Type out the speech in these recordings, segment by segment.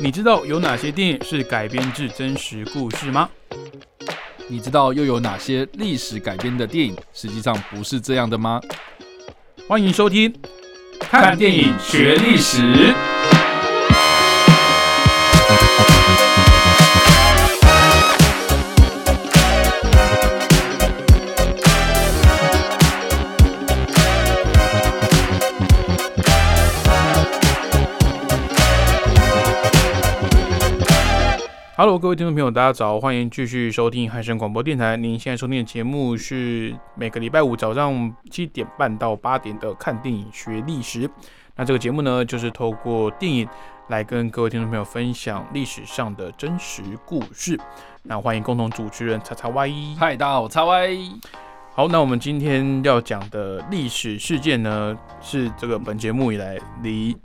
你知道有哪些电影是改编自真实故事吗？你知道又有哪些历史改编的电影实际上不是这样的吗？欢迎收听《看电影学历史》。Hello，各位听众朋友，大家早，欢迎继续收听海声广播电台。您现在收听的节目是每个礼拜五早上七点半到八点的《看电影学历史》。那这个节目呢，就是透过电影来跟各位听众朋友分享历史上的真实故事。那欢迎共同主持人叉叉 Y。嗨，大家好，我叉 Y。好，那我们今天要讲的历史事件呢，是这个本节目以来离。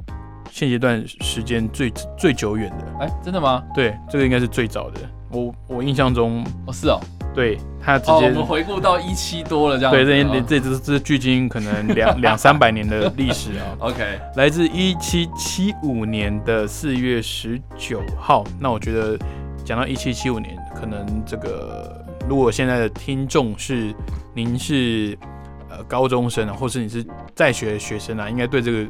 现阶段时间最最久远的，哎，真的吗？对，这个应该是最早的。我我印象中，哦是哦，对他直接我们回顾到一七多了这样。对，这这这这距今可能两 两三百年的历史啊。OK，来自一七七五年的四月十九号。那我觉得讲到一七七五年，可能这个如果现在的听众是您是呃高中生啊，或是你是在学的学生啊，应该对这个。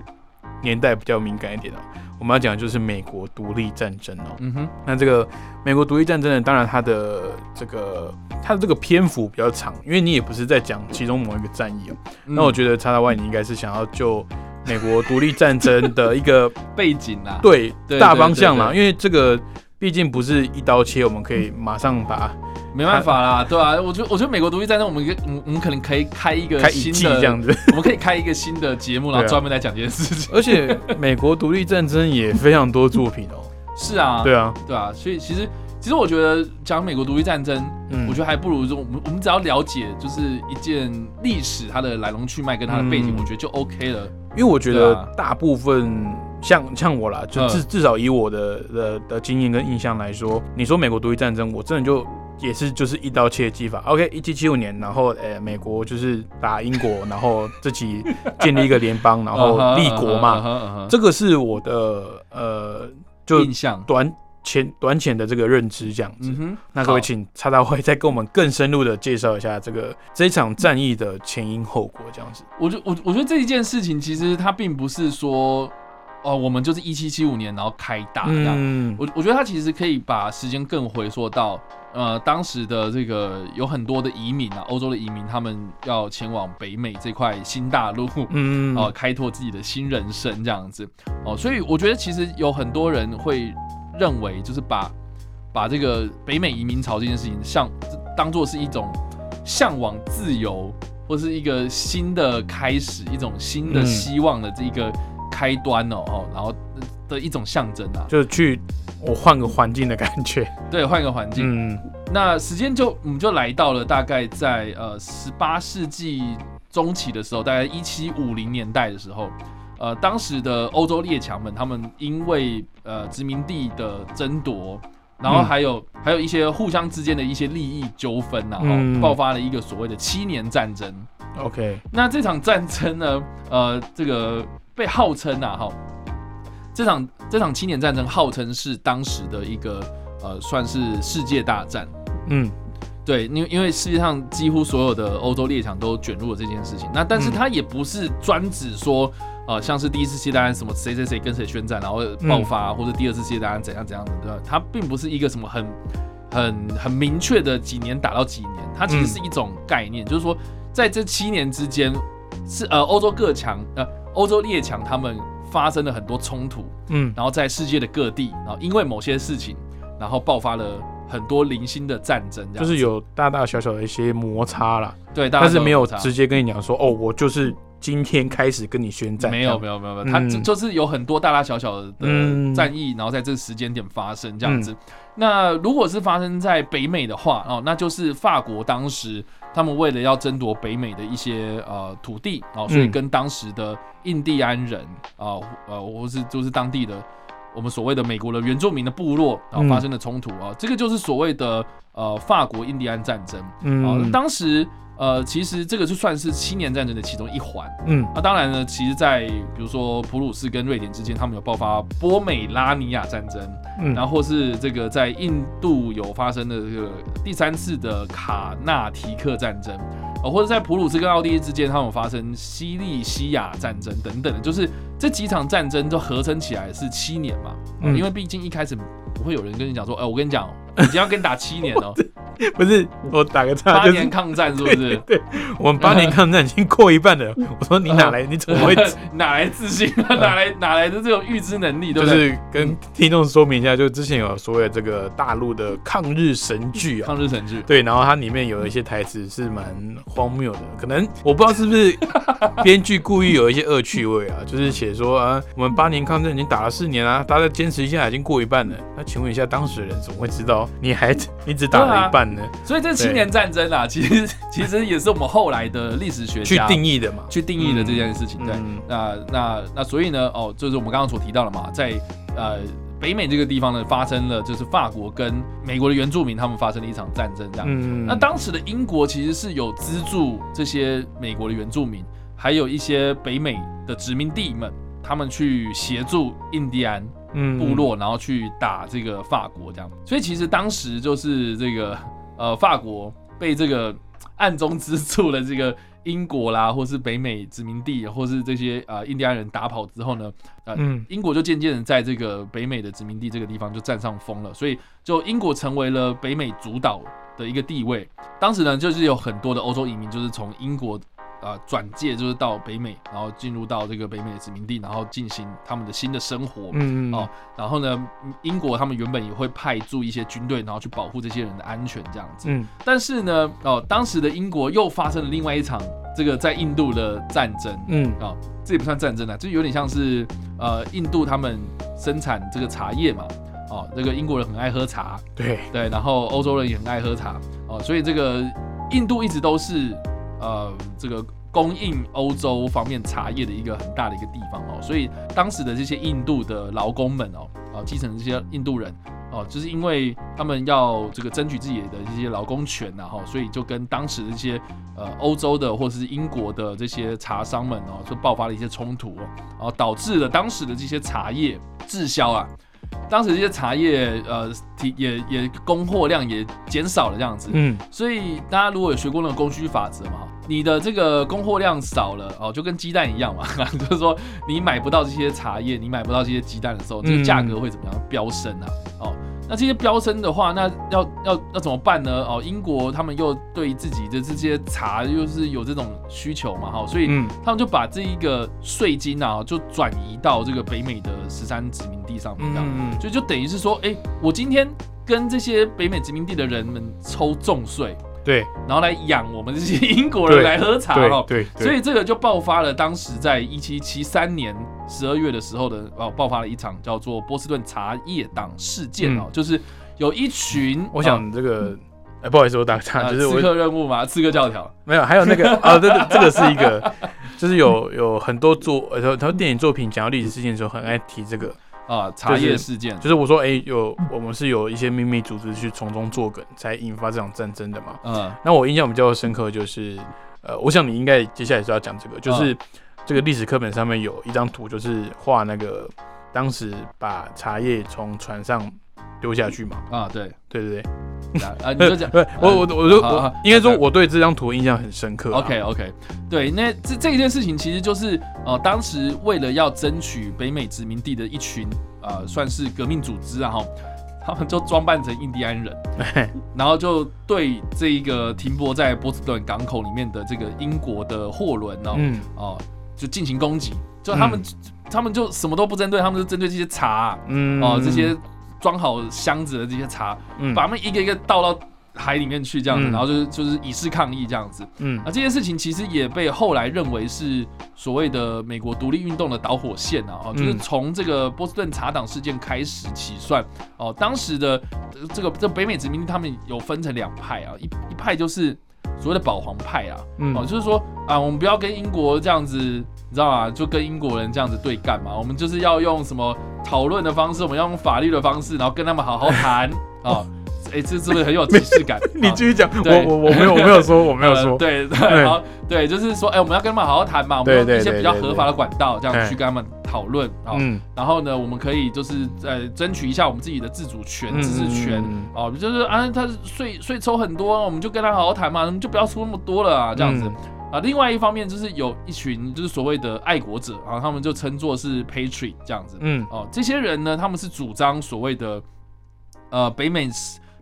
年代比较敏感一点哦，我们要讲的就是美国独立战争哦。嗯哼，那这个美国独立战争呢，当然它的这个它的这个篇幅比较长，因为你也不是在讲其中某一个战役哦。那我觉得叉叉 Y 你应该是想要就美国独立战争的一个 背景啦，对大方向啦，因为这个毕竟不是一刀切，我们可以马上把。没办法啦，对啊，我觉得我觉得美国独立战争，我们我们我们可能可以开一个新的这样子，我们可以开一个新的节目，然后专门来讲这件事情。而且美国独立战争也非常多作品哦。是啊，对啊，对啊，所以其实其实我觉得讲美国独立战争，嗯，我觉得还不如说我们我们只要了解就是一件历史它的来龙去脉跟它的背景，我觉得就 OK 了。因为我觉得大部分像像我啦，就至至少以我的的的经验跟印象来说，你说美国独立战争，我真的就。也是就是一刀切的技法。OK，一七七五年，然后呃，美国就是打英国，然后自己建立一个联邦，然后 立国嘛。这个是我的呃，就印象短浅短浅的这个认知这样子。那各位请插大会再跟我们更深入的介绍一下这个这场战役的前因后果这样子。我觉我我觉得这一件事情其实它并不是说。哦，我们就是一七七五年，然后开打这样。我我觉得他其实可以把时间更回溯到，呃，当时的这个有很多的移民啊，欧洲的移民，他们要前往北美这块新大陆，嗯，哦，开拓自己的新人生这样子。哦，所以我觉得其实有很多人会认为，就是把把这个北美移民潮这件事情，像当做是一种向往自由或是一个新的开始，一种新的希望的这个。开端哦哦，然后的一种象征啊，就是去我换个环境的感觉。对，换个环境。嗯，那时间就我们就来到了大概在呃十八世纪中期的时候，大概一七五零年代的时候，呃，当时的欧洲列强们，他们因为呃殖民地的争夺，然后还有还有一些互相之间的一些利益纠纷，然后爆发了一个所谓的七年战争。OK，那这场战争呢，呃，这个。被号称啊，哈，这场这场七年战争号称是当时的一个呃，算是世界大战。嗯，对，因为因为世界上几乎所有的欧洲列强都卷入了这件事情。那但是它也不是专指说，呃，像是第一次世界大战什么谁谁谁跟谁宣战，然后爆发，或者第二次世界大战怎样怎样的，对吧？它并不是一个什么很很很明确的几年打到几年，它其实是一种概念，就是说在这七年之间，是呃欧洲各强呃。欧洲列强他们发生了很多冲突，嗯，然后在世界的各地，然后因为某些事情，然后爆发了很多零星的战争，就是有大大小小的一些摩擦啦。对，但是没有直接跟你讲说，哦，我就是今天开始跟你宣战，没有，没有，没有，没有，他就是有很多大大小小的战役，然后在这个时间点发生这样子。那如果是发生在北美的话，哦，那就是法国当时。他们为了要争夺北美的一些呃土地啊，所以跟当时的印第安人啊，呃，或是就是当地的我们所谓的美国的原住民的部落啊发生了冲突啊，这个就是所谓的呃法国印第安战争。啊。当时呃，其实这个就算是七年战争的其中一环。嗯，那当然呢，其实，在比如说普鲁士跟瑞典之间，他们有爆发波美拉尼亚战争，嗯，然后是这个在印度有发生的这个第三次的卡纳提克战争，呃，或者在普鲁士跟奥地利之间，他们发生西利西亚战争等等的，就是这几场战争都合成起来是七年嘛，嗯，因为毕竟一开始不会有人跟你讲说，哎，我跟你讲，已经要跟你打七年了。不是我打个岔，八年抗战是不是？对，我们八年抗战已经过一半了。我说你哪来？你怎么会哪来自信？哪来哪来的这种预知能力？就是跟听众说明一下，就之前有所谓这个大陆的抗日神剧啊，抗日神剧。对，然后它里面有一些台词是蛮荒谬的，可能我不知道是不是编剧故意有一些恶趣味啊，就是写说啊，我们八年抗战已经打了四年啊，大家坚持一下，已经过一半了。那请问一下，当事人怎么会知道你还 你只打了一半呢？所以这七年战争啊，其实其实也是我们后来的历史学家去定义的嘛，去定义的这件事情。对，那那那所以呢，哦，就是我们刚刚所提到的嘛，在呃北美这个地方呢，发生了就是法国跟美国的原住民他们发生了一场战争，这样。那当时的英国其实是有资助这些美国的原住民，还有一些北美的殖民地们，他们去协助印第安。部落，然后去打这个法国，这样。所以其实当时就是这个 呃，法国被这个暗中资助的这个英国啦，或是北美殖民地，或是这些呃印第安人打跑之后呢，呃，英国就渐渐的在这个北美的殖民地这个地方就占上风了。所以就英国成为了北美主导的一个地位。当时呢，就是有很多的欧洲移民就是从英国。呃，转介就是到北美，然后进入到这个北美的殖民地，然后进行他们的新的生活。嗯嗯。哦，然后呢，英国他们原本也会派驻一些军队，然后去保护这些人的安全，这样子。嗯。但是呢，哦，当时的英国又发生了另外一场这个在印度的战争。嗯。啊，这也不算战争啊，就有点像是呃，印度他们生产这个茶叶嘛。哦，这个英国人很爱喝茶。对。对，然后欧洲人也很爱喝茶。哦，所以这个印度一直都是。呃，这个供应欧洲方面茶叶的一个很大的一个地方哦，所以当时的这些印度的劳工们哦，啊，继承这些印度人哦，就是因为他们要这个争取自己的这些劳工权呐哈，所以就跟当时的这些呃欧洲的或者是英国的这些茶商们哦，就爆发了一些冲突哦，然后导致了当时的这些茶叶滞销啊。当时这些茶叶，呃，提也也供货量也减少了这样子，嗯，所以大家如果有学过那个供需法则嘛，你的这个供货量少了哦，就跟鸡蛋一样嘛，就是说你买不到这些茶叶，你买不到这些鸡蛋的时候，这个价格会怎么样飙升啊？哦。那这些飙升的话，那要要要怎么办呢？哦，英国他们又对自己的这些茶又是有这种需求嘛，哈，所以他们就把这一个税金啊，就转移到这个北美的十三殖民地上面，这样，所以就等于是说，哎，我今天跟这些北美殖民地的人们抽重税。对，然后来养我们这些 英国人来喝茶哦，对，所以这个就爆发了。当时在一七七三年十二月的时候的哦，爆发了一场叫做波士顿茶叶党事件哦，就是有一群，我想这个，哎，不好意思，我打个岔，就是刺客任务嘛，刺客教条。没有，还有那个啊，这个这个是一个，就是有有很多作呃，他电影作品讲到历史事件的时候，很爱提这个。啊，茶叶事件。就是我说，哎，有我们是有一些秘密组织去从中作梗，才引发这场战争的嘛。嗯，那我印象比较深刻就是，呃，我想你应该接下来是要讲这个，就是这个历史课本上面有一张图，就是画那个当时把茶叶从船上丢下去嘛。啊，对，对对对。啊，你就讲，对，我我我就我应该说我对这张图印象很深刻。OK OK，对，那这这一件事情其实就是呃，当时为了要争取北美殖民地的一群呃，算是革命组织啊哈，他们就装扮成印第安人，然后就对这一个停泊在波士顿港口里面的这个英国的货轮呢哦，哦，就进行攻击，就他们他们就什么都不针对，他们就针对这些茶，嗯，哦这些。装好箱子的这些茶，把他们一个一个倒到海里面去，这样子，然后就是就是以示抗议这样子。嗯，啊这件事情其实也被后来认为是所谓的美国独立运动的导火线啊，哦，就是从这个波士顿茶党事件开始起算。哦，当时的这个这北美殖民地他们有分成两派啊，一一派就是所谓的保皇派啊，哦，就是说啊，我们不要跟英国这样子。你知道吗？就跟英国人这样子对干嘛？我们就是要用什么讨论的方式，我们要用法律的方式，然后跟他们好好谈啊。哎，这是不是很有仪式感？你继续讲，我我我没有我没有说我没有说，对对，好对，就是说，哎，我们要跟他们好好谈嘛，我们用一些比较合法的管道，这样去跟他们讨论啊。然后呢，我们可以就是呃争取一下我们自己的自主权、自治权哦，就是啊，他税税抽很多，我们就跟他好好谈嘛，我们就不要出那么多了啊，这样子。啊，另外一方面就是有一群就是所谓的爱国者啊，他们就称作是 patriot 这样子，嗯，哦，这些人呢，他们是主张所谓的呃北美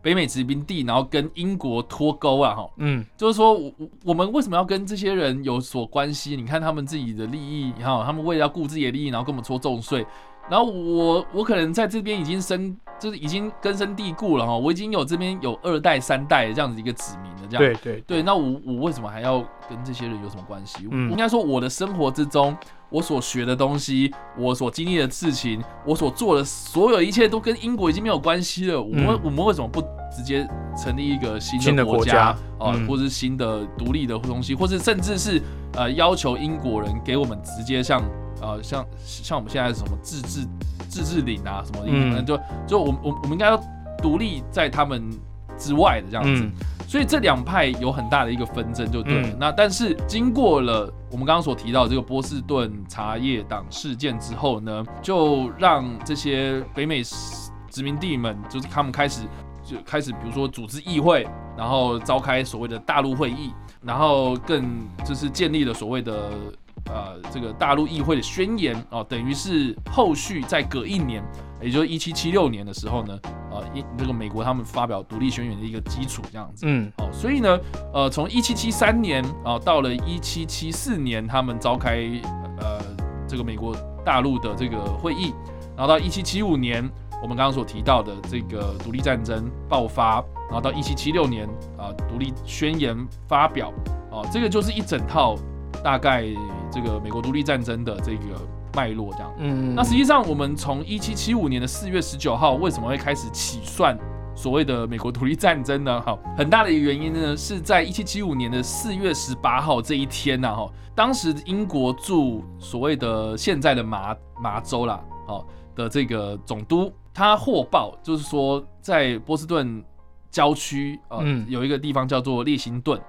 北美殖民地，然后跟英国脱钩啊，哈，嗯，就是说我我们为什么要跟这些人有所关系？你看他们自己的利益，然后他们为了要顾自己的利益，然后跟我们抽重税。然后我我可能在这边已经生就是已经根深蒂固了哈，我已经有这边有二代三代这样子一个子民了，这样对对对。那我我为什么还要跟这些人有什么关系？应该说我的生活之中，我所学的东西，我所经历的事情，我所做的所有一切都跟英国已经没有关系了。我们我们为什么不直接成立一个新的国家？啊，或是新的独立的东西，或是甚至是呃要求英国人给我们直接像。呃，像像我们现在什么自治自治领啊，什么，嗯，就就我我我们应该要独立在他们之外的这样子，所以这两派有很大的一个纷争，就对了。那但是经过了我们刚刚所提到这个波士顿茶叶党事件之后呢，就让这些北美殖民地们，就是他们开始就开始，比如说组织议会，然后召开所谓的大陆会议，然后更就是建立了所谓的。呃，这个大陆议会的宣言哦，等于是后续在隔一年，也就是一七七六年的时候呢，呃，一这个美国他们发表独立宣言的一个基础这样子。嗯，哦，所以呢，呃，从一七七三年啊，到了一七七四年，他们召开呃这个美国大陆的这个会议，然后到一七七五年，我们刚刚所提到的这个独立战争爆发，然后到一七七六年啊，独立宣言发表，哦，这个就是一整套。大概这个美国独立战争的这个脉络这样，嗯，那实际上我们从一七七五年的四月十九号为什么会开始起算所谓的美国独立战争呢？哈，很大的一个原因呢是在一七七五年的四月十八号这一天呢，哈，当时英国驻所谓的现在的麻麻州啦，哦的这个总督，他获报就是说在波士顿郊区，呃，有一个地方叫做列辛顿。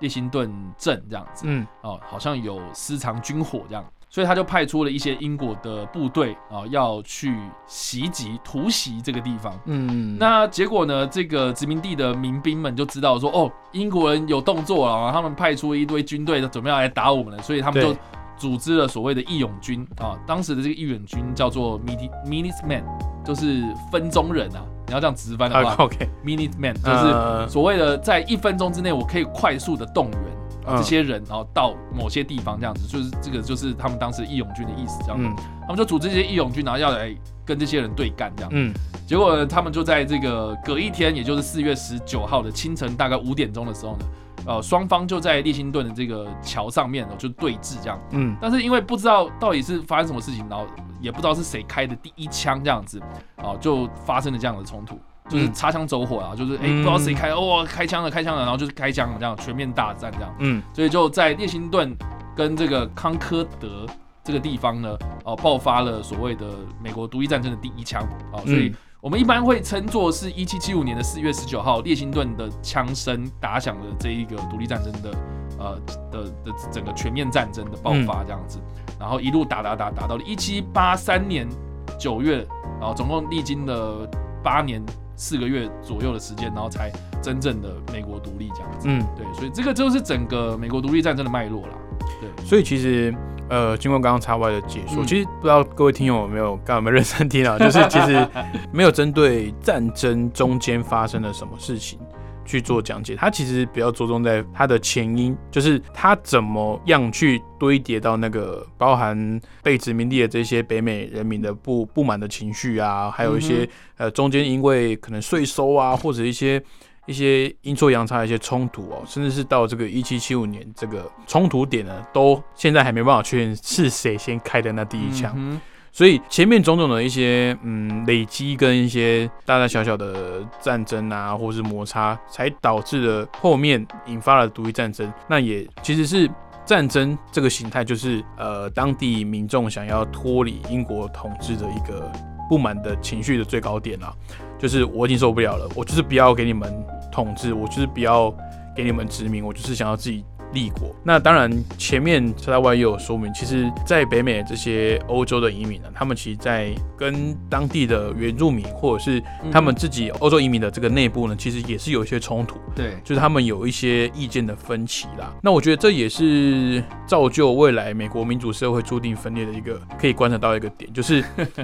列辛顿镇这样子，嗯，哦，好像有私藏军火这样，所以他就派出了一些英国的部队啊，要去袭击、突袭这个地方。嗯，那结果呢，这个殖民地的民兵们就知道说，哦，英国人有动作了，他们派出一堆军队，准备要来打我们了，所以他们就组织了所谓的义勇军啊。当时的这个义勇军叫做 Mini Minutemen，就是分钟人啊。你要这样直翻的话，OK，Minute Man 就是所谓的在一分钟之内，我可以快速的动员这些人，然后到某些地方这样子，就是这个就是他们当时义勇军的意思，这样。嗯，他们就组织这些义勇军，然后要来跟这些人对干，这样。嗯，结果呢，他们就在这个隔一天，也就是四月十九号的清晨，大概五点钟的时候呢，呃，双方就在列辛顿的这个桥上面就对峙这样。嗯，但是因为不知道到底是发生什么事情，然后。也不知道是谁开的第一枪，这样子，哦，就发生了这样的冲突，就是擦枪走火啊，就是哎，不知道谁开，哦，开枪了，开枪了，然后就是开枪了，这样全面大战这样，嗯，所以就在列辛顿跟这个康科德这个地方呢，哦，爆发了所谓的美国独立战争的第一枪，哦，所以我们一般会称作是一七七五年的四月十九号，列辛顿的枪声打响了这一个独立战争的。呃的的整个全面战争的爆发这样子，然后一路打打打打到了一七八三年九月，然后总共历经了八年四个月左右的时间，然后才真正的美国独立这样子。嗯，对，所以这个就是整个美国独立战争的脉络啦。对，所以其实呃，经过刚刚插外的解说，其实不知道各位听友有没有刚有没有认真听啊？就是其实没有针对战争中间发生了什么事情。去做讲解，他其实比较着重在他的前因，就是他怎么样去堆叠到那个包含被殖民地的这些北美人民的不不满的情绪啊，还有一些呃中间因为可能税收啊或者一些一些阴错阳差的一些冲突哦，甚至是到这个一七七五年这个冲突点呢，都现在还没办法确认是谁先开的那第一枪。所以前面种种的一些嗯累积跟一些大大小小的战争啊，或是摩擦，才导致了后面引发了独立战争。那也其实是战争这个形态，就是呃当地民众想要脱离英国统治的一个不满的情绪的最高点啦，就是我已经受不了了，我就是不要给你们统治，我就是不要给你们殖民，我就是想要自己。立国，那当然前面车大外也有说明，其实，在北美这些欧洲的移民呢，他们其实，在跟当地的原住民或者是他们自己欧洲移民的这个内部呢，其实也是有一些冲突，对，就是他们有一些意见的分歧啦。那我觉得这也是造就未来美国民主社会注定分裂的一个可以观察到一个点，就是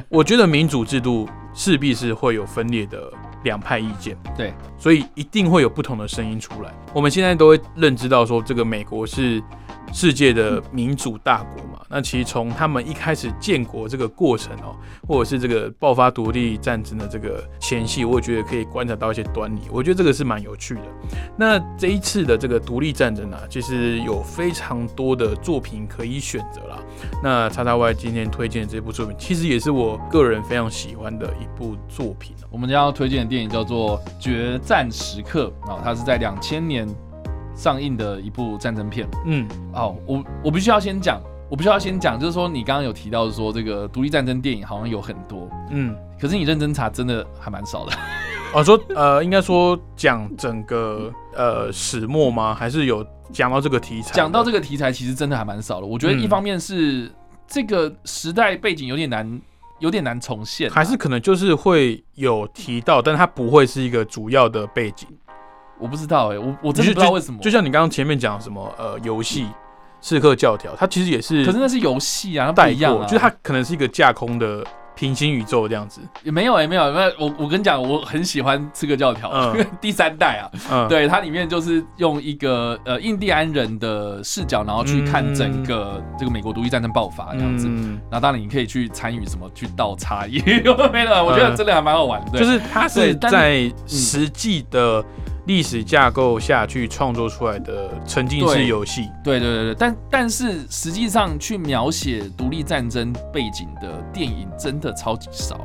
我觉得民主制度势必是会有分裂的。两派意见，对，所以一定会有不同的声音出来。我们现在都会认知到说，这个美国是世界的民主大国嘛。那其实从他们一开始建国这个过程哦，或者是这个爆发独立战争的这个前夕，我觉得可以观察到一些端倪。我觉得这个是蛮有趣的。那这一次的这个独立战争啊，其实有非常多的作品可以选择啦。那叉叉 Y 今天推荐的这部作品，其实也是我个人非常喜欢的一部作品。我们将要推荐的电影叫做《决战时刻》啊，它是在两千年上映的一部战争片。嗯，哦，我我必须要先讲。我必须要先讲，就是说你刚刚有提到说这个独立战争电影好像有很多，嗯，可是你认真查真的还蛮少的。哦，说呃，应该说讲整个呃始末吗？还是有讲到这个题材？讲到这个题材其实真的还蛮少的。我觉得一方面是这个时代背景有点难，有点难重现，还是可能就是会有提到，但它不会是一个主要的背景。我不知道哎，我我真的不知道为什么。就像你刚刚前面讲什么呃游戏。刺客教条，它其实也是，可是那是游戏啊，它不一样啊，就是它可能是一个架空的平行宇宙这样子。也没有，也没有，没有。我我跟你讲，我很喜欢刺客教条，第三代啊，嗯，对，它里面就是用一个呃印第安人的视角，然后去看整个这个美国独立战争爆发这样子。然后当然你可以去参与什么去倒茶叶，没了。我觉得真的还蛮好玩的，就是它是在实际的。历史架构下去创作出来的沉浸式游戏，对对对对，但但是实际上去描写独立战争背景的电影真的超级少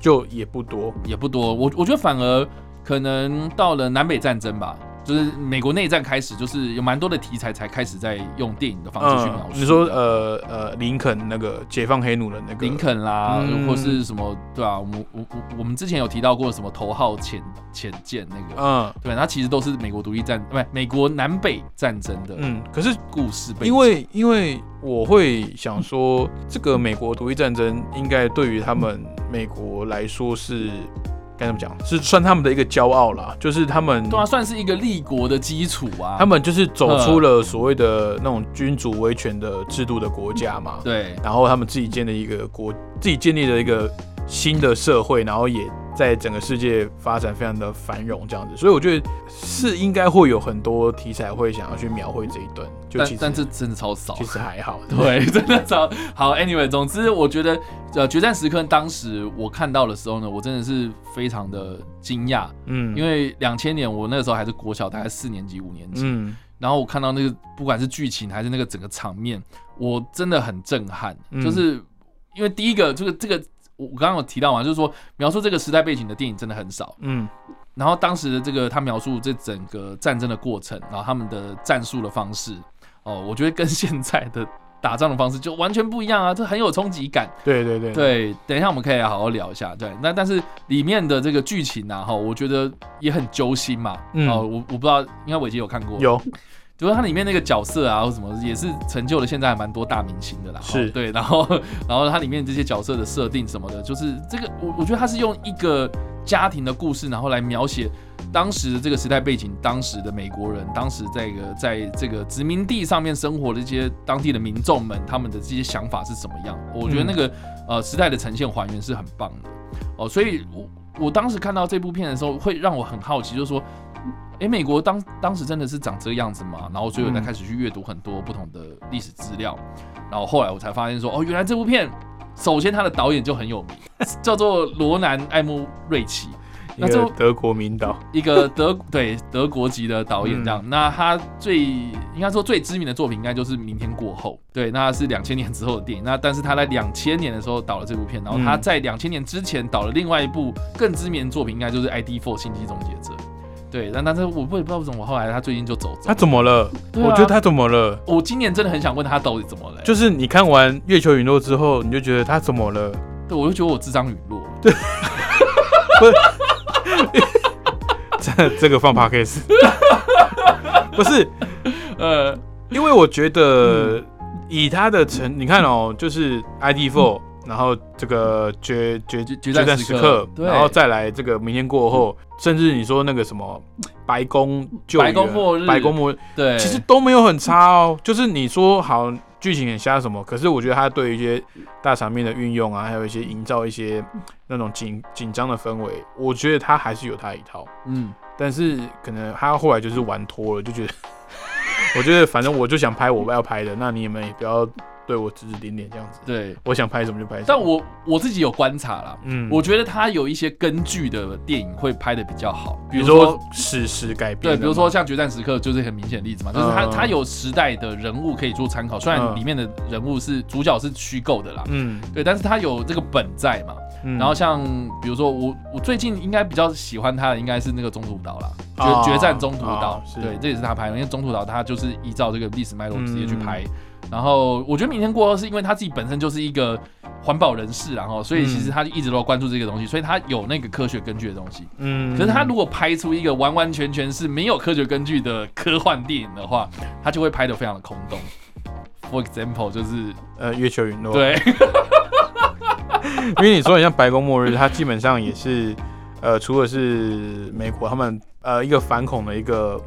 就也不多。也不多，我我觉得反而可能到了南北战争吧。就是美国内战开始，就是有蛮多的题材才开始在用电影的方式去描述。你说呃呃，林肯那个解放黑奴的那个林肯啦，或是什么对啊？我我我我们之前有提到过什么头号潜潜舰那个，嗯，对，它其实都是美国独立战，不美国南北战争的，嗯，可是故事因为因为我会想说，这个美国独立战争应该对于他们美国来说是。该怎么讲？是算他们的一个骄傲啦，就是他们对啊，算是一个立国的基础啊。他们就是走出了所谓的那种君主威权的制度的国家嘛。对。然后他们自己建立一个国，自己建立了一个新的社会，然后也在整个世界发展非常的繁荣这样子。所以我觉得是应该会有很多题材会想要去描绘这一段。但但这真的超少，其实还好。对，真的超好。Anyway，总之我觉得呃，决战时刻当时我看到的时候呢，我真的是非常的惊讶。嗯，因为两千年我那个时候还是国小，大概四年级、五年级。嗯，然后我看到那个不管是剧情还是那个整个场面，我真的很震撼。就是因为第一个就是这个我刚刚有提到嘛，就是说描述这个时代背景的电影真的很少。嗯。然后当时的这个他描述这整个战争的过程，然后他们的战术的方式。哦，我觉得跟现在的打仗的方式就完全不一样啊，这很有冲击感。对对对对，等一下我们可以好好聊一下。对，那但是里面的这个剧情啊，哈，我觉得也很揪心嘛。哦，我我不知道，应该伟杰有看过。有，就是它里面那个角色啊，或什么，也是成就了现在蛮多大明星的啦。是对，然后 然后它里面这些角色的设定什么的，就是这个我我觉得它是用一个家庭的故事，然后来描写。当时的这个时代背景，当时的美国人，当时这个在这个殖民地上面生活的一些当地的民众们，他们的这些想法是怎么样？我觉得那个呃时代的呈现还原是很棒的哦。所以，我我当时看到这部片的时候，会让我很好奇，就是说，诶，美国当当时真的是长这个样子吗？然后，所以我才开始去阅读很多不同的历史资料。然后后来我才发现说，哦，原来这部片首先它的导演就很有名，叫做罗南·艾慕瑞奇。那个德国名导，一个德对德国籍的导演这样。那他最应该说最知名的作品，应该就是《明天过后》。对，那是两千年之后的电影。那但是他在两千年的时候导了这部片，然后他在两千年之前导了另外一部更知名的作品，应该就是《ID Four 星际终结者》。对，但但是我不也不知道为什么，后来他最近就走走。他怎么了？我觉得他怎么了？我今年真的很想问他到底怎么了。就是你看完《月球陨落》之后，你就觉得他怎么了？对，我就觉得我智商陨落。对，不是，这这个放 p a r k a s 不是，呃，因为我觉得以他的成，你看哦，就是 ID Four。然后这个决决决战时刻，然后再来这个明天过后，甚至你说那个什么白宫就白宫末日，白宫末日，对，其实都没有很差哦。就是你说好剧情很瞎什么，可是我觉得他对一些大场面的运用啊，还有一些营造一些那种紧紧张的氛围，我觉得他还是有他一套。嗯，但是可能他后来就是玩脱了，就觉得，我觉得反正我就想拍我要拍的，那你们也不要。对我指指点点这样子，对，我想拍什么就拍什么。但我我自己有观察啦，嗯，我觉得他有一些根据的电影会拍的比较好，比如说史实改编，对，比如说像《决战时刻》就是很明显的例子嘛，就是他他有时代的人物可以做参考，虽然里面的人物是主角是虚构的啦，嗯，对，但是他有这个本在嘛。然后像比如说我我最近应该比较喜欢他的应该是那个中途岛啦，决决战中途岛，对，这也是他拍的，因为中途岛他就是依照这个历史脉络直接去拍。然后我觉得明天过后是因为他自己本身就是一个环保人士，然后所以其实他就一直都关注这个东西，所以他有那个科学根据的东西。嗯，可是他如果拍出一个完完全全是没有科学根据的科幻电影的话，他就会拍的非常的空洞。For example，就是呃月球陨落。对，因为你说很像白宫末日，它基本上也是呃，除了是美国他们呃一个反恐的一个。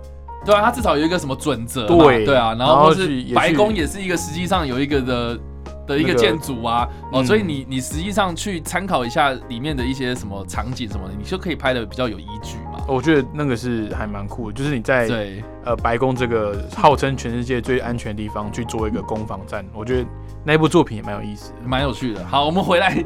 对啊，他至少有一个什么准则对对啊，然后是白宫也是一个实际上有一个的的一个建筑啊，哦，所以你你实际上去参考一下里面的一些什么场景什么的，你就可以拍的比较有依据嘛。我觉得那个是还蛮酷的，就是你在呃白宫这个号称全世界最安全的地方去做一个攻防战，我觉得那部作品也蛮有意思，蛮有趣的。好，我们回来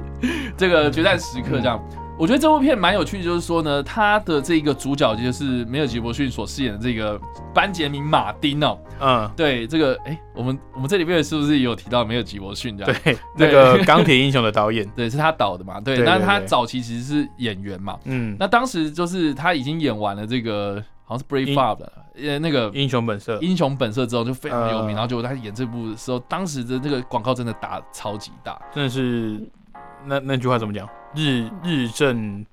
这个决战时刻这样。我觉得这部片蛮有趣的，就是说呢，他的这个主角就是梅尔吉伯逊所饰演的这个班杰明马丁哦，嗯，对，这个哎，我们我们这里面是不是也有提到梅尔吉伯逊这样？对，那个钢铁英雄的导演，对，是他导的嘛？对，那他早期其实是演员嘛，嗯，那当时就是他已经演完了这个好像是 Brave Up 的，呃，那个英雄本色，英雄本色之后就非常有名，然后就他演这部的时候，当时的这个广告真的打超级大，真的是那那句话怎么讲？日日正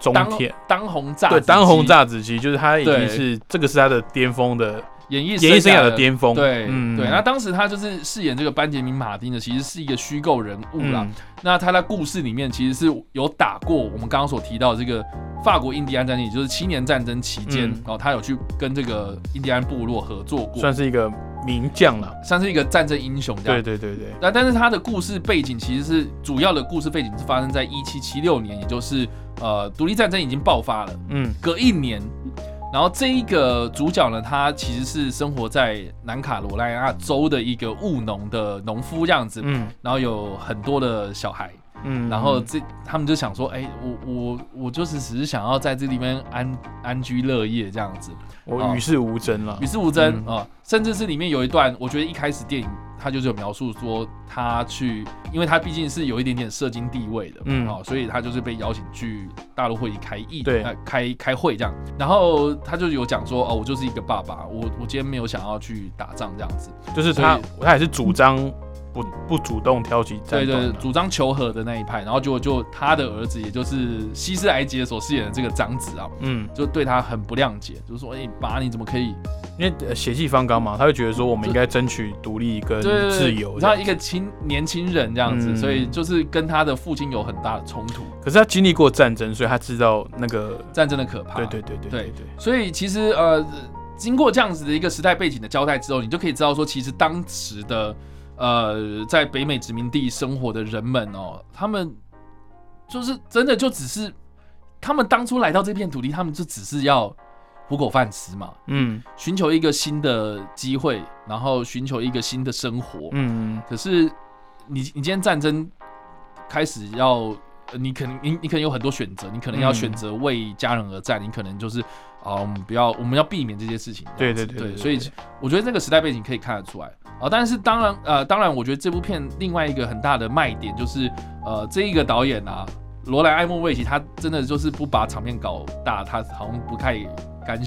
中天，当红炸对当红炸子鸡，就是他已经是这个是他的巅峰的演艺演艺生涯的巅峰。对对，那当时他就是饰演这个班杰明马丁的，其实是一个虚构人物啦。那他在故事里面其实是有打过我们刚刚所提到这个法国印第安战争，也就是七年战争期间，然后他有去跟这个印第安部落合作过，算是一个。名将了，像是一个战争英雄这样。对对对对。那但是他的故事背景其实是主要的故事背景是发生在一七七六年，也就是呃独立战争已经爆发了。嗯。隔一年，然后这一个主角呢，他其实是生活在南卡罗来纳州的一个务农的农夫这样子。嗯。然后有很多的小孩。嗯，然后这他们就想说，哎，我我我就是只是想要在这里面安安居乐业这样子，我与世无争了，与世无争啊，甚至是里面有一段，我觉得一开始电影他就是有描述说他去，因为他毕竟是有一点点社经地位的，嗯，哦，所以他就是被邀请去大陆会议开议，对，开开会这样，然后他就有讲说，哦，我就是一个爸爸，我我今天没有想要去打仗这样子，就是他他也是主张。不不主动挑起战对对，主张求和的那一派，然后就就他的儿子，也就是西斯莱杰所饰演的这个长子啊，嗯，就对他很不谅解，就是说，哎，爸，你怎么可以？因为血气方刚嘛，他会觉得说，我们应该争取独立跟自由。他一个青年轻人这样子，所以就是跟他的父亲有很大的冲突。可是他经历过战争，所以他知道那个战争的可怕。对对对对对对。所以其实呃，经过这样子的一个时代背景的交代之后，你就可以知道说，其实当时的。呃，在北美殖民地生活的人们哦，他们就是真的就只是，他们当初来到这片土地，他们就只是要糊口饭吃嘛，嗯，寻求一个新的机会，然后寻求一个新的生活，嗯，可是你你今天战争开始要，你可能你你可能有很多选择，你可能要选择为家人而战，你可能就是啊，我们不要，我们要避免这些事情，对对对，所以我觉得这个时代背景可以看得出来。啊，但是当然，呃，当然，我觉得这部片另外一个很大的卖点就是，呃，这一个导演啊，罗兰·艾默维奇，他真的就是不把场面搞大，他好像不太干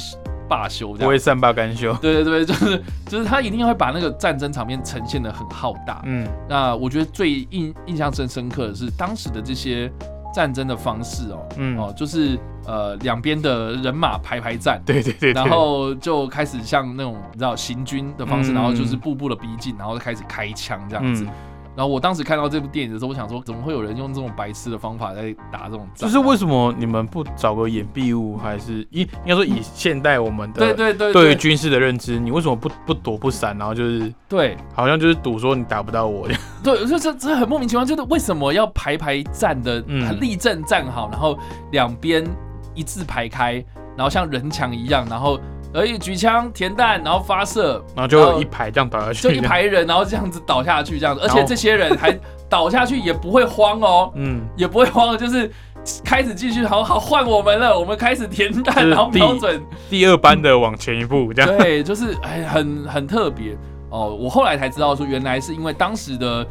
罢休，不会善罢甘休。对对对，就是就是他一定会把那个战争场面呈现的很浩大。嗯，那我觉得最印印象最深刻的是当时的这些战争的方式哦，嗯。哦，就是呃两边的人马排排站，对对对，然后就开始像那种你知道行军的方式，然后就是步步的逼近，然后就开始开枪这样子。然后我当时看到这部电影的时候，我想说，怎么会有人用这种白痴的方法在打这种仗？就是为什么你们不找个掩蔽物，还是应应该说以现代我们的对对对对于军事的认知，你为什么不不躲不闪，然后就是对，好像就是赌说你打不到我。对，就这这很莫名其妙，就是为什么要排排站的，立正站好，然后两边一字排开，然后像人墙一样，然后。而已，举枪填弹，然后发射，然后就一排这样倒下去，就一排人，然后这样子倒下去，这样子，而且这些人还倒下去也不会慌哦，嗯，也不会慌，就是开始继续，好好换我们了，我们开始填弹，然后瞄准。第二班的往前一步，这样，对，就是哎，很很特别。哦。我后来才知道说，原来是因为当时的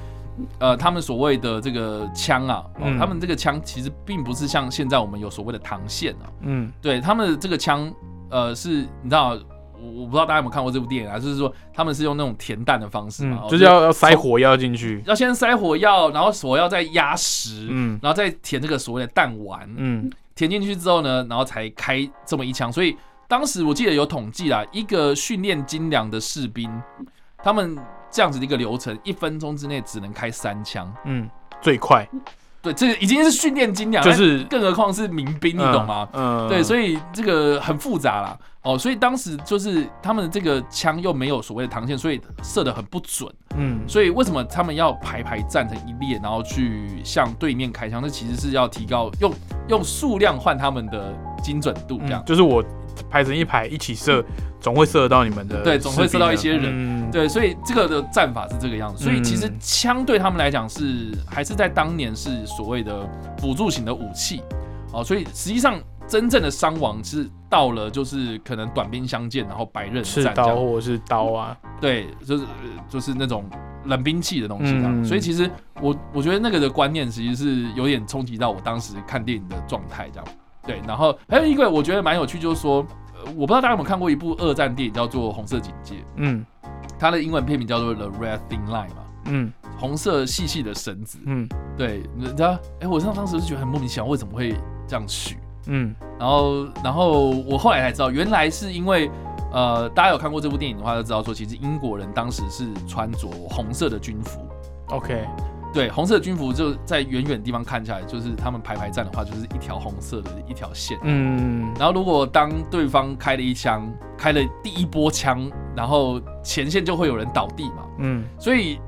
呃，他们所谓的这个枪啊，他们这个枪其实并不是像现在我们有所谓的膛线啊，嗯，对，他们这个枪。呃，是你知道，我我不知道大家有没有看过这部电影啊？就是说他们是用那种填弹的方式嘛，就是要要塞火药进去，要先塞火药，然后火药再压实，嗯，然后再填这个所谓的弹丸，嗯，填进去之后呢，然后才开这么一枪。所以当时我记得有统计啦，一个训练精良的士兵，他们这样子的一个流程，一分钟之内只能开三枪，嗯，最快。对，这已经是训练精良，就是更何况是民兵，你懂吗？嗯，对，所以这个很复杂啦。哦，所以当时就是他们的这个枪又没有所谓的膛线，所以射的很不准。嗯，所以为什么他们要排排站成一列，然后去向对面开枪？那其实是要提高用用数量换他们的精准度，这样。就是我。排成一排一起射，总会射得到你们的。对，总会射到一些人。对，所以这个的战法是这个样子。所以其实枪对他们来讲是还是在当年是所谓的辅助型的武器。哦，所以实际上真正的伤亡是到了就是可能短兵相见，然后白刃刺刀或者是刀啊。对，就是就是那种冷兵器的东西啊。所以其实我我觉得那个的观念其实是有点冲击到我当时看电影的状态这样。对，然后还有一个我觉得蛮有趣，就是说，呃，我不知道大家有没有看过一部二战电影，叫做《红色警戒》。嗯，它的英文片名叫做《The Red Thin Line》嘛。嗯，红色细细的绳子。嗯，对，你知道，哎，我上当时是觉得很莫名其妙，为什么会这样取？嗯，然后，然后我后来才知道，原来是因为，呃，大家有看过这部电影的话，就知道说，其实英国人当时是穿着红色的军服。OK。对，红色军服就在远远地方看起来，就是他们排排站的话，就是一条红色的一条线。嗯，然后如果当对方开了一枪，开了第一波枪，然后前线就会有人倒地嘛。嗯，所以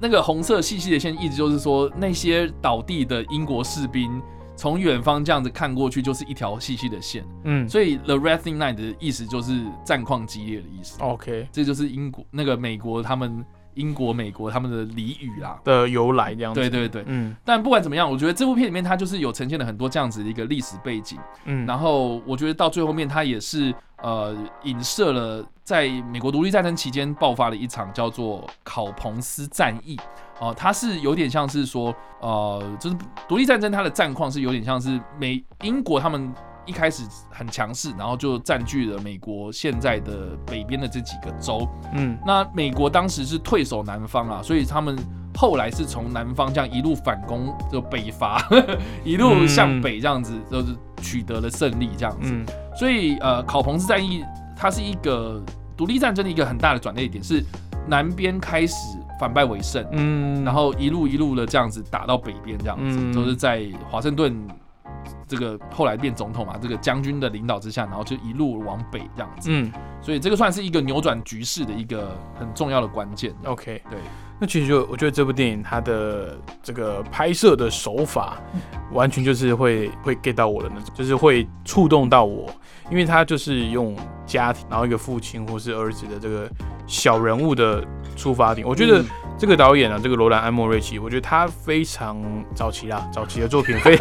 那个红色细细的线，意思就是说那些倒地的英国士兵，从远方这样子看过去，就是一条细细的线。嗯，所以 The resting Line 的意思就是战况激烈的意思。OK，这就是英国那个美国他们。英国、美国他们的俚语啦的由来这样子，对对对，嗯。但不管怎么样，我觉得这部片里面它就是有呈现了很多这样子的一个历史背景，嗯。然后我觉得到最后面，它也是呃影射了在美国独立战争期间爆发了一场叫做考彭斯战役，哦，它是有点像是说，呃，就是独立战争它的战况是有点像是美英国他们。一开始很强势，然后就占据了美国现在的北边的这几个州。嗯，那美国当时是退守南方啊，所以他们后来是从南方这样一路反攻，就北伐，一路向北这样子，就是取得了胜利这样子。所以呃，考彭斯战役它是一个独立战争的一个很大的转捩点，是南边开始反败为胜，嗯，然后一路一路的这样子打到北边这样子，都是在华盛顿。这个后来变总统嘛，这个将军的领导之下，然后就一路往北这样子，嗯，所以这个算是一个扭转局势的一个很重要的关键。OK，对，那其实就我觉得这部电影它的这个拍摄的手法，完全就是会会 get 到我的那种，就是会触动到我，因为他就是用家庭，然后一个父亲或是儿子的这个小人物的出发点。我觉得这个导演啊，这个罗兰安莫瑞奇，我觉得他非常早期啦，早期的作品非。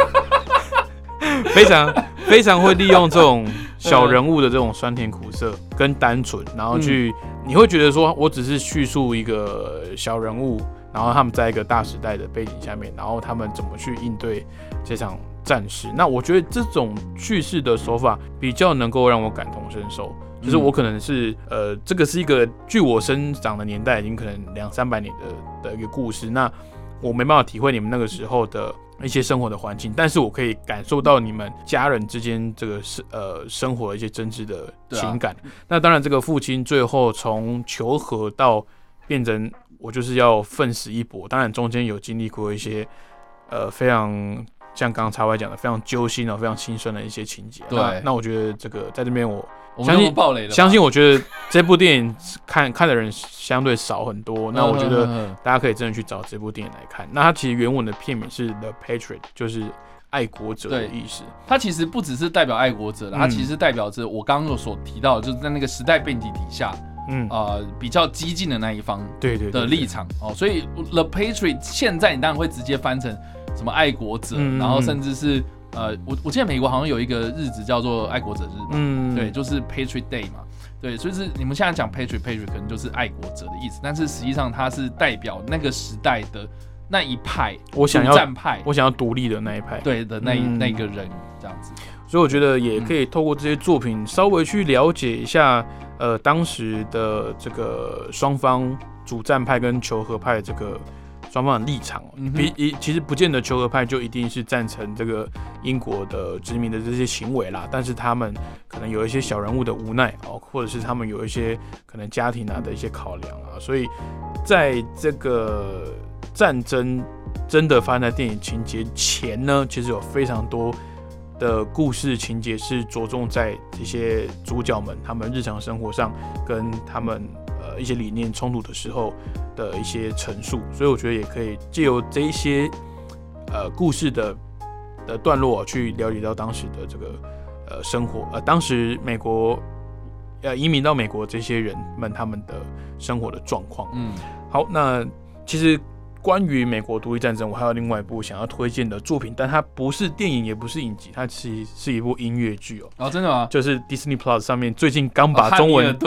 非常非常会利用这种小人物的这种酸甜苦涩跟单纯，然后去你会觉得说，我只是叙述一个小人物，然后他们在一个大时代的背景下面，然后他们怎么去应对这场战事。那我觉得这种叙事的手法比较能够让我感同身受，就是我可能是呃，这个是一个距我生长的年代已经可能两三百年的的一个故事，那我没办法体会你们那个时候的。一些生活的环境，但是我可以感受到你们家人之间这个生呃生活的一些真挚的情感。那当然，这个父亲最后从求和到变成我就是要奋死一搏，当然中间有经历过一些呃非常像刚刚叉 Y 讲的非常揪心啊、非常心酸的一些情节。对，那我觉得这个在这边我。相信暴雷相信我觉得这部电影看看的人相对少很多。那我觉得大家可以真的去找这部电影来看。那它其实原文的片名是 The Patriot，就是爱国者的意思。它其实不只是代表爱国者它其实代表着我刚刚所提到，就是在那个时代背景底下，嗯啊比较激进的那一方对对的立场哦。所以 The Patriot 现在你当然会直接翻成什么爱国者，然后甚至是。呃，我我记得美国好像有一个日子叫做爱国者日，嗯，对，就是 Patriot Day 嘛，对，所以是你们现在讲 Patriot Patriot 可能就是爱国者的意思，但是实际上它是代表那个时代的那一派，我想要战派，我想要独立的那一派，对的那那个人这样子，所以我觉得也可以透过这些作品稍微去了解一下，呃，当时的这个双方主战派跟求和派这个。双方的立场，比一其实不见得求和派就一定是赞成这个英国的殖民的这些行为啦，但是他们可能有一些小人物的无奈哦，或者是他们有一些可能家庭啊的一些考量啊，所以在这个战争真的发生在电影情节前呢，其实有非常多的故事情节是着重在这些主角们他们日常生活上跟他们。一些理念冲突的时候的一些陈述，所以我觉得也可以借由这一些呃故事的的段落去了解到当时的这个呃生活，呃当时美国呃移民到美国这些人们他们的生活的状况。嗯，好，那其实。关于美国独立战争，我还有另外一部想要推荐的作品，但它不是电影，也不是影集，它其实是一部音乐剧哦。哦，真的吗？就是 Disney Plus 上面最近刚把中文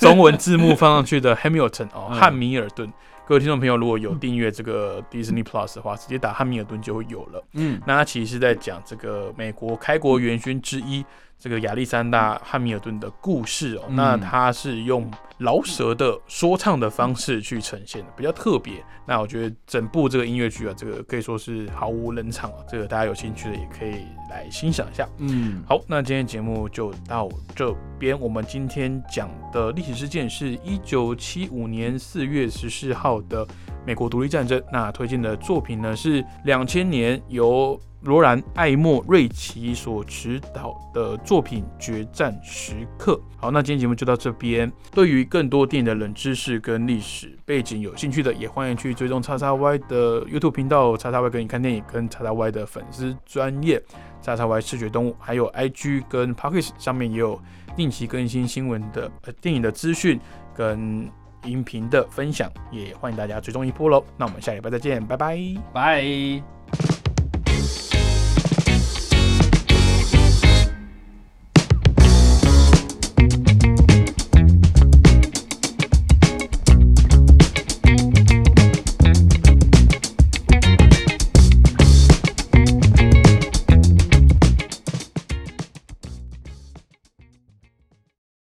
中文字幕放上去的 Hamilton 哦，汉密尔顿。各位听众朋友，如果有订阅这个 Disney Plus 的话，直接打汉密尔顿就会有了。嗯，那它其实是在讲这个美国开国元勋之一。这个亚历山大·汉密尔顿的故事哦，那他是用饶舌的说唱的方式去呈现的，比较特别。那我觉得整部这个音乐剧啊，这个可以说是毫无冷场啊。这个大家有兴趣的也可以来欣赏一下。嗯，好，那今天节目就到这边。我们今天讲的历史事件是一九七五年四月十四号的美国独立战争。那推荐的作品呢是两千年由。罗兰·艾默瑞奇所指导的作品《决战时刻》。好，那今天节目就到这边。对于更多电影的冷知识跟历史背景有兴趣的，也欢迎去追踪叉叉 Y 的 YouTube 频道，叉叉 Y 跟你看电影，跟叉叉 Y 的粉丝专业叉叉 Y 视觉动物，还有 IG 跟 Pockets 上面也有定期更新新闻的呃电影的资讯跟音频的分享，也欢迎大家追踪一波喽。那我们下礼拜再见，拜拜，拜。